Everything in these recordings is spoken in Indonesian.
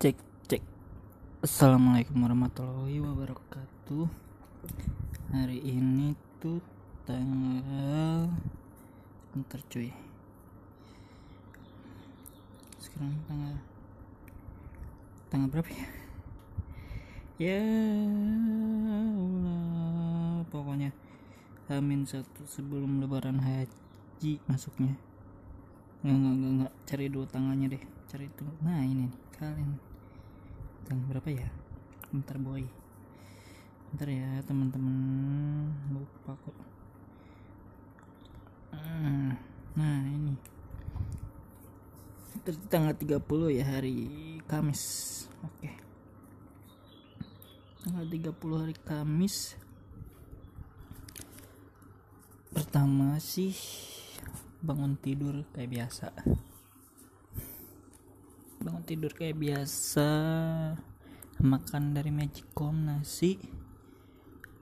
cek cek. Assalamualaikum warahmatullahi wabarakatuh. Hari ini tuh tanggal bentar cuy. Sekarang tanggal tanggal berapa ya? Ya Allah pokoknya Amin satu sebelum lebaran haji masuknya. Nggak nggak nggak cari dua tangannya deh cari itu nah ini kalian tanggal berapa ya? Bentar boy. Bentar ya teman-teman. Lupa kok. Hmm, nah ini. Itu tanggal 30 ya hari Kamis. Oke. Tanggal 30 hari Kamis. Pertama sih bangun tidur kayak biasa. Bangun tidur kayak biasa makan dari Magicom nasi.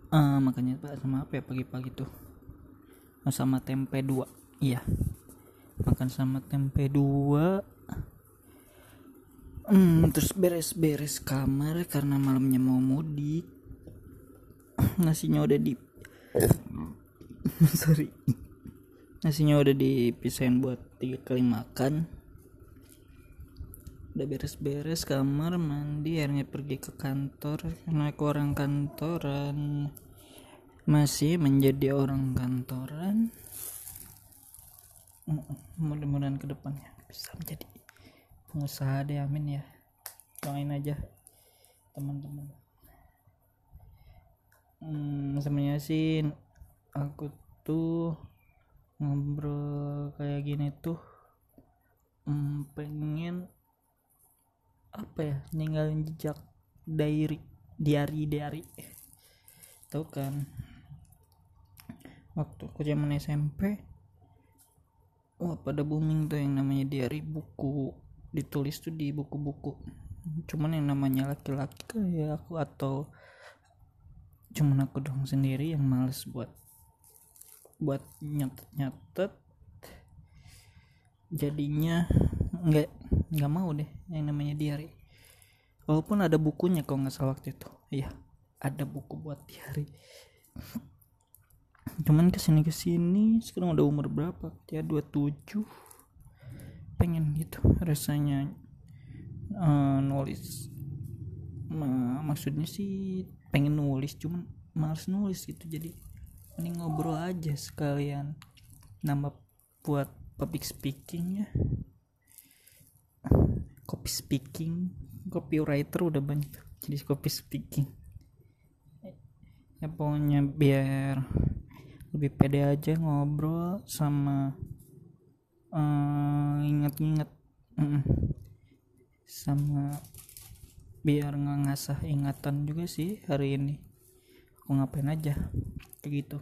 Eh makannya pak sama apa ya pagi-pagi tuh? Oh, sama tempe dua. Iya. Makan sama tempe dua. Hmm, terus beres-beres kamar karena malamnya mau mudik. Nasinya udah di sorry. Nasinya udah dipisahin buat tiga kali makan udah beres-beres kamar mandi akhirnya pergi ke kantor. Naik orang kantoran. Masih menjadi orang kantoran. Mudah-mudahan ke depannya bisa menjadi pengusaha deh amin ya. Doain aja teman-teman. Hmm, sebenarnya sih aku tuh ngobrol kayak gini tuh hmm, pengen apa ya ninggalin jejak diary diary diary. Tahu kan? Waktu aku zaman SMP wah pada booming tuh yang namanya diary buku. Ditulis tuh di buku-buku. Cuman yang namanya laki-laki kayak aku atau cuman aku doang sendiri yang males buat buat nyatet-nyatet. Jadinya nggak nggak mau deh yang namanya diary. Walaupun ada bukunya kalau nggak salah waktu itu. Iya ada buku buat diary. Cuman ke sini ke sini sekarang udah umur berapa? Ya 27 pengen gitu rasanya uh, nulis. Ma maksudnya sih pengen nulis cuman males nulis gitu. Jadi ini ngobrol aja sekalian. Nambah buat public speaking ya copy speaking. Copywriter udah banyak jadi copy speaking. Ya pokoknya biar lebih pede aja ngobrol sama uh, inget-inget uh, sama biar nggak ngasah ingatan juga sih hari ini. Aku ngapain aja kayak gitu.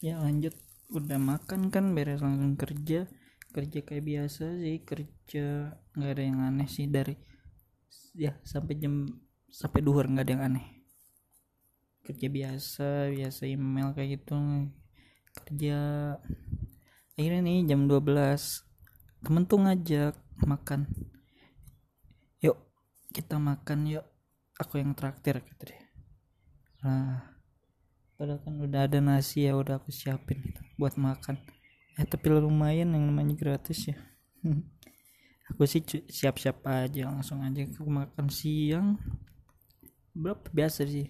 Ya lanjut. Udah makan kan beres langsung kerja kerja kayak biasa sih kerja nggak ada yang aneh sih dari ya sampai jam sampai duhur nggak ada yang aneh. Kerja biasa biasa email kayak gitu kerja akhirnya nih jam 12 temen tuh ngajak makan. Yuk kita makan yuk aku yang traktir gitu deh nah padahal kan udah ada nasi ya udah aku siapin gitu, buat makan ya tapi lumayan yang namanya gratis ya. Aku sih siap-siap aja langsung aja aku makan siang. Berapa? Biasa sih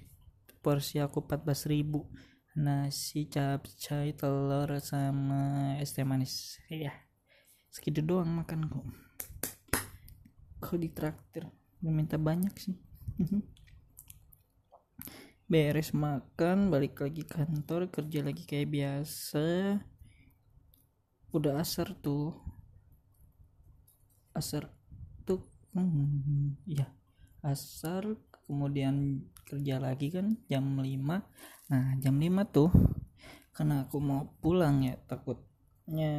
porsi aku 14 ribu. Nasi capcay telur sama es teh manis. Ya segitu doang makan kok kok ditraktir? Minta banyak sih. Beres makan balik lagi kantor kerja lagi kayak biasa udah asar tuh. Asar tuh hmm, ya asar kemudian kerja lagi kan jam 5 nah jam 5 tuh karena aku mau pulang ya takutnya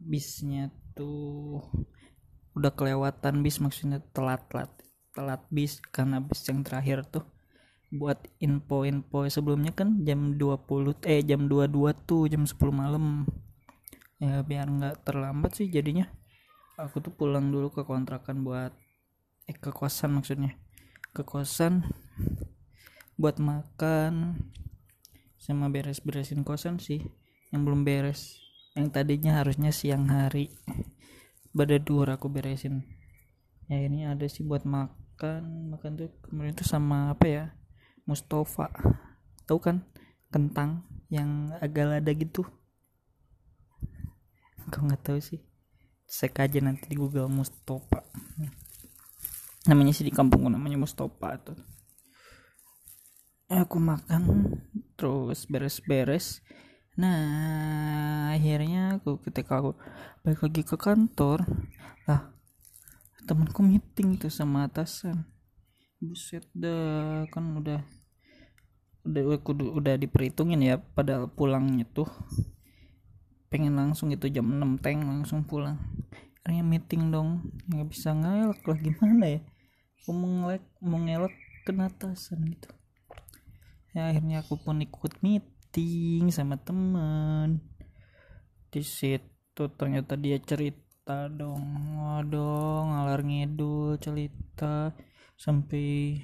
bisnya tuh udah kelewatan bis maksudnya telat telat telat bis karena bis yang terakhir tuh buat info-info sebelumnya kan jam 20 eh jam 22 tuh jam 10 malam ya biar nggak terlambat sih jadinya. Aku tuh pulang dulu ke kontrakan buat eh ke kosan maksudnya. Ke kosan buat makan sama beres-beresin kosan sih yang belum beres. Yang tadinya harusnya siang hari. Pada dua aku beresin. Ya ini ada sih buat makan. Makan tuh kemarin tuh sama apa ya? Mustafa. Tahu kan? Kentang yang agak lada gitu kau nggak tahu sih. Cek aja nanti di Google Mustafa namanya sih di kampungku namanya Mustafa tuh. Aku makan terus beres-beres. Nah akhirnya aku ketika aku balik lagi ke kantor lah temanku meeting tuh sama atasan. Buset dah kan udah udah aku udah diperhitungin ya pada pulangnya tuh pengen langsung itu jam 6 teng langsung pulang. Akhirnya meeting dong nggak bisa ngelak lah gimana ya? Aku mengelak mengelak ke atasan gitu. Ya akhirnya aku pun ikut meet meeting sama teman. Di situ ternyata dia cerita dong waduh ngalar ngidul cerita sampai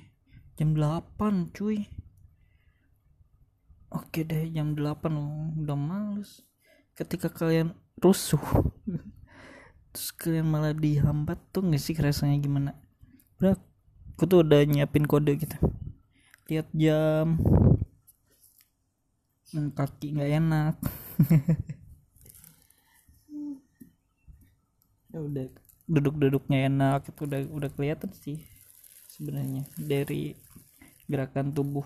jam 8 cuy. Oke deh jam 8 loh udah males ketika kalian rusuh terus kalian malah dihambat tuh gak sih rasanya gimana? Bro, aku tuh udah nyiapin kode gitu. Lihat jam. Kaki nggak enak. Ya udah duduk-duduknya enak itu udah udah kelihatan sih sebenarnya dari gerakan tubuh.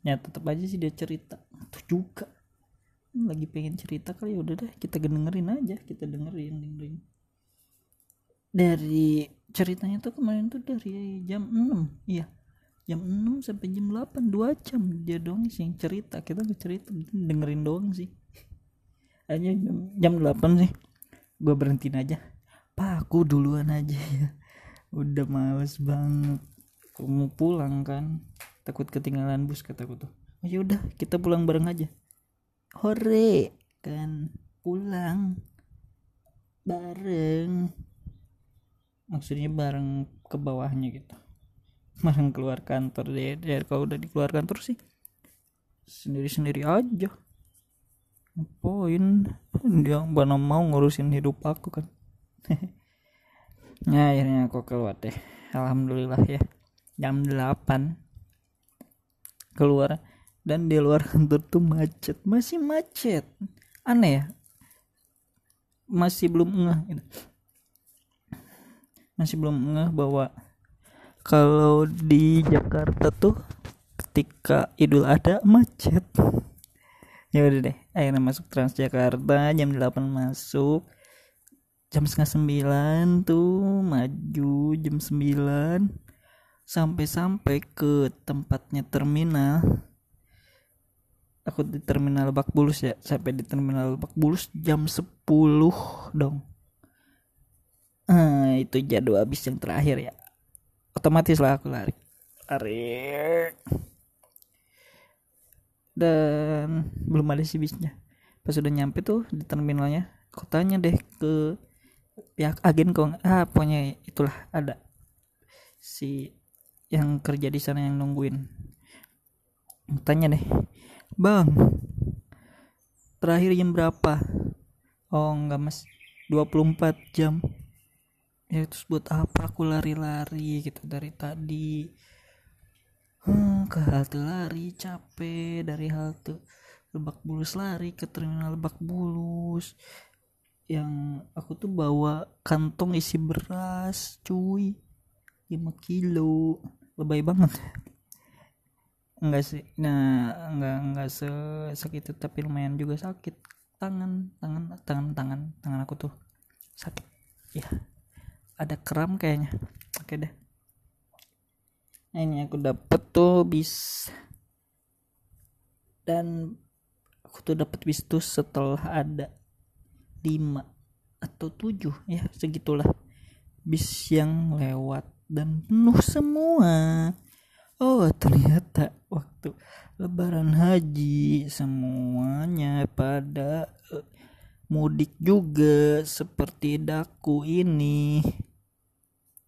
Ya tetap aja sih dia cerita. Tuh juga lagi pengen cerita kali ya udah deh kita dengerin aja kita dengerin dengerin dari ceritanya tuh kemarin tuh dari jam 6 iya. Jam 6 sampai jam 8 2 jam dia doang sih cerita kita nggak cerita dengerin doang sih. Hanya jam, jam 8 sih gue berhentiin aja. Pak aku duluan aja ya. Udah males banget. Aku mau pulang kan takut ketinggalan bus kataku tuh. Oh yaudah kita pulang bareng aja hore kan? Pulang. Bareng. Maksudnya bareng ke bawahnya gitu. Bareng keluar kantor. Deh dari kalau udah dikeluar kantor sih sendiri sendiri aja. Poin dia mana mau ngurusin hidup aku kan? Nah akhirnya aku keluar deh. Alhamdulillah ya. Jam 8 keluar dan di luar kantor tuh macet. Masih macet. Aneh ya? Masih belum ngeh gitu. masih belum ngeh bahwa kalau di Jakarta tuh ketika Idul Adha macet. Ya udah deh akhirnya masuk Transjakarta jam 8 masuk. Jam setengah sembilan tuh maju jam 9 sampai-sampai ke tempatnya terminal aku di terminal Lebak Bulus ya. Sampai di terminal Lebak Bulus jam 10 dong. Ah itu jadwal habis yang terakhir ya. Otomatis lah aku lari. Lari. Dan belum ada si bisnya. Pas udah nyampe tuh di terminalnya aku tanya deh ke pihak agen kok ah pokoknya itulah ada. Si yang kerja di sana yang nungguin. Tanya deh bang terakhir jam berapa? Oh enggak mas. 24 jam. Ya terus buat apa aku lari-lari gitu dari tadi? Hmm, ke halte lari capek. Dari halte Lebak Bulus lari ke terminal Lebak Bulus. Yang aku tuh bawa kantong isi beras cuy. 5 kilo. Lebay banget enggak sih. Nah enggak enggak se segitu tapi lumayan juga sakit. Tangan tangan tangan tangan tangan aku tuh sakit. Ya ada kram kayaknya. Oke deh. Nah, ini aku dapet tuh bis. Dan aku tuh dapet bis tuh setelah ada lima atau tujuh ya segitulah. Bis yang lewat dan penuh semua oh ternyata waktu lebaran haji semuanya pada uh, mudik juga seperti daku ini.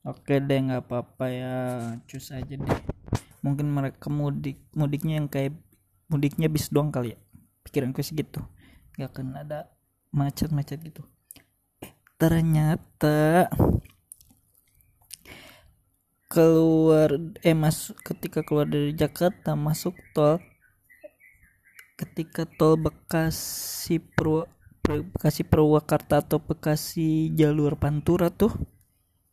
Oke deh nggak apa-apa ya. Cus aja deh. Mungkin mereka mudik mudiknya yang kayak mudiknya bis doang kali ya? Pikiranku segitu nggak akan ada macet-macet gitu. Eh ternyata keluar eh masuk ketika keluar dari Jakarta masuk tol. Ketika tol Bekasi Purwo Bekasi Purwakarta atau Bekasi jalur Pantura tuh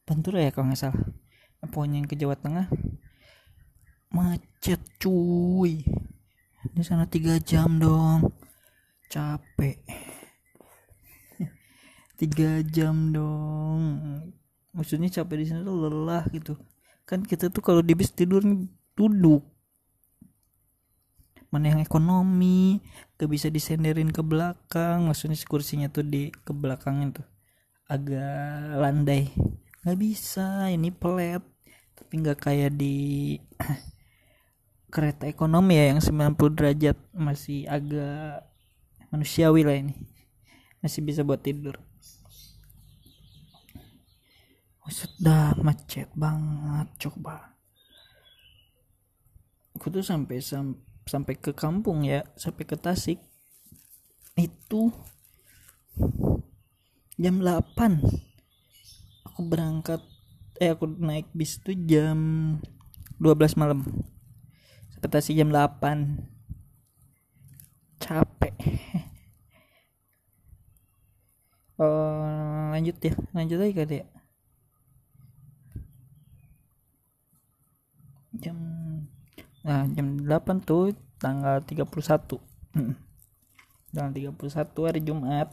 Pantura ya kalau nggak salah pokoknya yang ke Jawa Tengah macet cuy. Di sana tiga jam dong. Capek. Tiga jam dong. Maksudnya capek di sana tuh lelah gitu kan kita tuh kalau di bis tidur duduk. Mana yang ekonomi gak bisa disenderin ke belakang. Maksudnya kursinya tuh di ke belakangnya tuh agak landai. Nggak bisa ini pelet. Tapi nggak kayak di kereta ekonomi ya yang 90 derajat masih agak manusiawi lah ini. Masih bisa buat tidur sudah macet banget coba. Aku tuh sampai sam sampai ke kampung ya sampai ke Tasik. Itu jam 8 aku berangkat eh aku naik bis tuh jam 12 malam. Ekspektasi jam 8 capek. Oh, lanjut ya lanjut lagi kali ya jam nah jam 8 tuh tanggal 31 hmm. tanggal 31 hari Jumat.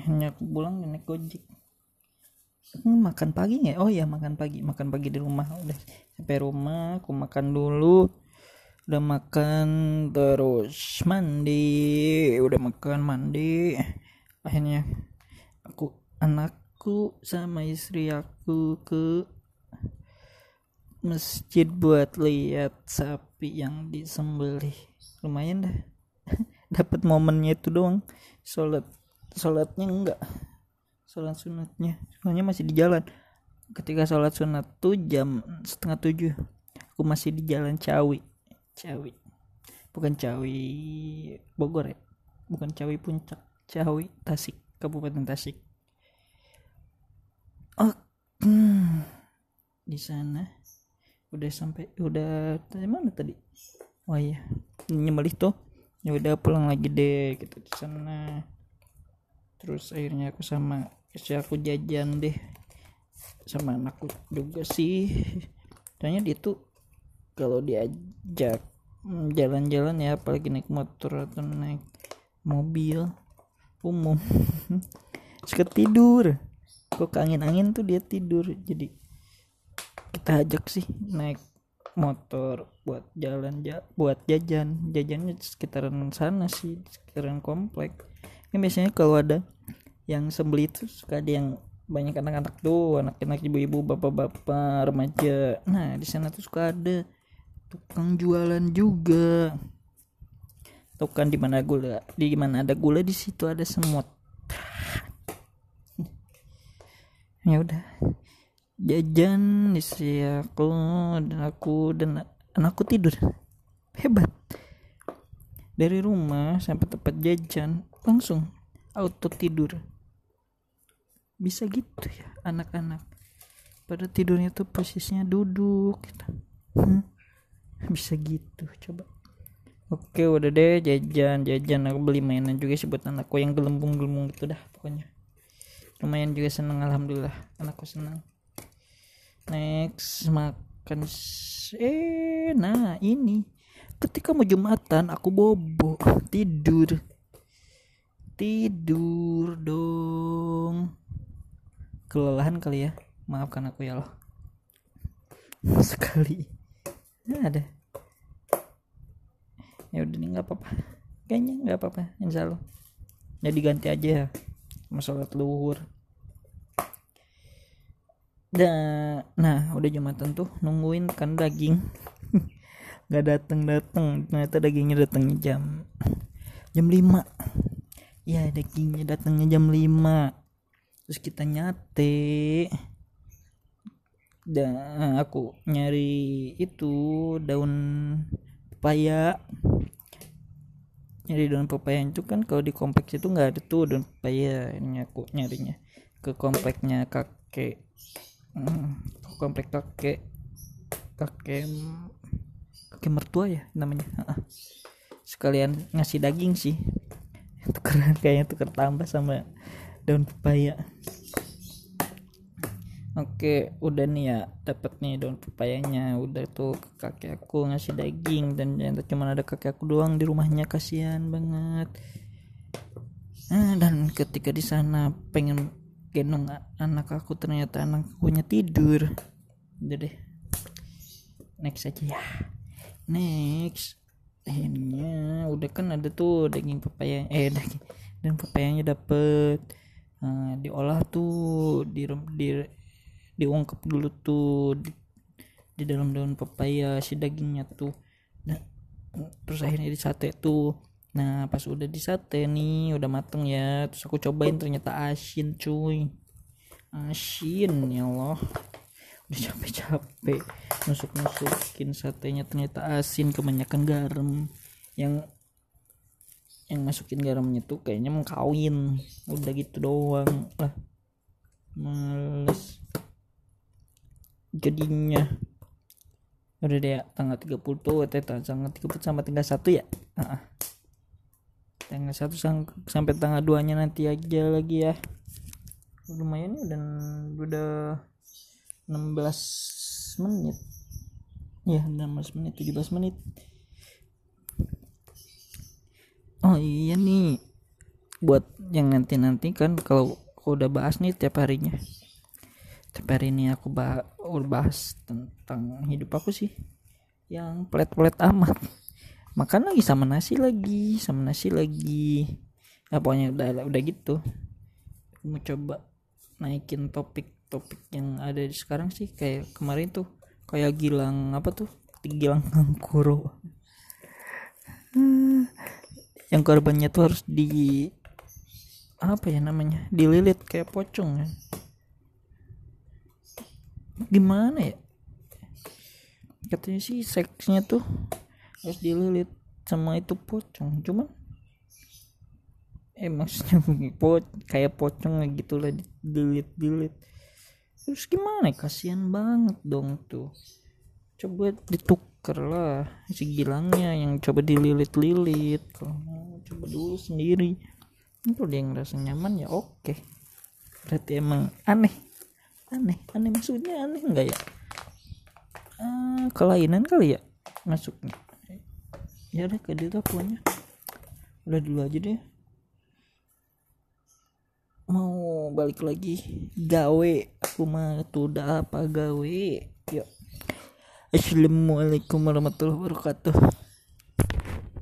Hanya aku pulang naik gojek. Hmm, makan pagi nggak oh ya makan pagi. Makan pagi di rumah. Udah sampai rumah aku makan dulu. Udah makan terus mandi. Udah makan mandi. Akhirnya aku anakku sama istri aku ke masjid buat lihat sapi yang disembelih. Lumayan dah. Dapat momennya itu doang. Sholat sholatnya enggak. Sholat sunatnya. Soalnya masih di jalan. Ketika sholat sunat tuh jam setengah tujuh. Aku masih di jalan Cawi. Cawi. Bukan Cawi Bogor ya? Bukan Cawi Puncak. Cawi Tasik. Kabupaten Tasik. Oh di sana udah sampai udah dari mana tadi? Oh iya nyembelih tuh. Ya udah pulang lagi deh gitu di sana. Terus akhirnya aku sama istri aku jajan deh sama anakku juga sih. Tanya dia tuh kalau diajak jalan-jalan ya apalagi naik motor atau naik mobil umum. Suka tidur. Kok angin-angin tuh dia tidur jadi kita ajak sih naik motor buat jalan ja buat jajan. Jajannya sekitaran sana sih sekitaran komplek. Ini biasanya kalau ada yang sembeli itu suka ada yang banyak anak-anak tuh anak-anak ibu-ibu bapak-bapak remaja. Nah di sana tuh suka ada tukang jualan juga. Tuh kan di mana gula di mana ada gula di situ ada semut. Ya udah jajan istri aku dan aku dan anakku tidur. Hebat. Dari rumah sampai tempat jajan langsung auto tidur. Bisa gitu ya anak-anak. Pada tidurnya tuh posisinya duduk gitu. hmm? bisa gitu coba. Oke udah deh jajan jajan. Aku beli mainan juga sih buat anakku yang gelembung-gelembung gitu dah pokoknya. Lumayan juga seneng alhamdulillah. Anakku seneng next makan eh nah ini. Ketika mau jumatan aku bobo. Tidur. Tidur dong. Kelelahan kali ya? Maafkan aku ya loh sekali. Nah, ada. Ya udah nih nggak apa-apa. Kayaknya nggak apa-apa. Insya Allah. Jadi ya ganti aja. Ya masalah luhur Nah, nah udah jumatan tuh nungguin kan daging. Nggak dateng dateng ternyata dagingnya datang jam jam 5 ya dagingnya datangnya jam 5 terus kita nyate. Dan aku nyari itu daun pepaya. Nyari daun pepaya itu kan kalau di kompleks itu nggak ada tuh daun pepaya ini aku nyarinya. Ke kompleknya kakek hmm, komplek kakek kakek kakek mertua ya namanya sekalian ngasih daging sih tukeran kayaknya tuker tambah sama daun pepaya Oke, udah nih ya, dapat nih daun pepayanya. Udah tuh kakek aku ngasih daging dan ternyata cuma ada kakek aku doang di rumahnya kasihan banget. Nah, dan ketika di sana pengen gendong anak aku ternyata anak akunya tidur. Udah deh. Next aja ya. Next. Akhirnya udah kan ada tuh daging pepaya eh daging dan pepayanya dapet nah, diolah tuh di, di diungkep dulu tuh di, di dalam daun pepaya si dagingnya tuh nah, terus akhirnya di sate tuh nah pas udah di sate nih udah mateng ya. Terus aku cobain ternyata asin cuy. Asin ya Allah. Udah capek-capek nusuk-nusukin satenya. Ternyata asin kebanyakan garam. Yang yang masukin garamnya tuh kayaknya mengkawin. Udah gitu doang. Lah males. Jadinya. Udah deh ya, tanggal 30 tuh tanggal 30 sampai tanggal 1 ya? Uh, tanggal 1 sampai tanggal 2 nya nanti aja lagi ya. Lumayan udah udah 16 menit. Ya 16 menit 17 menit. Oh iya nih buat yang nanti-nanti kan kalau udah bahas nih tiap harinya. Tapi hari ini aku bah bahas tentang hidup aku sih yang pelet-pelet amat makan lagi sama nasi lagi sama nasi lagi. Ya pokoknya udah udah gitu. Mau coba naikin topik-topik yang ada di sekarang sih. Kayak kemarin tuh kayak gilang apa tuh? Gilang kangkuro yang korbannya tuh harus di apa ya namanya? Dililit kayak pocong ya. Gimana ya? Katanya sih seksnya tuh harus dililit. Sama itu pocong cuman eh maksudnya po kayak pocong gitu lah dililit dililit terus gimana ya? kasihan banget dong tuh. Coba ditukar lah si gilangnya yang coba dililit-lilit. Kalau coba dulu sendiri. Itu dia yang ngerasa nyaman ya oke. Berarti emang aneh. Aneh aneh. Maksudnya aneh enggak ya? Uh, kelainan kali ya? Masuknya ya udah ke dia pokoknya. Udah dulu aja deh. Mau balik lagi. Gawe. Aku mah tuh udah apa gawe. Yuk. Assalamualaikum warahmatullahi wabarakatuh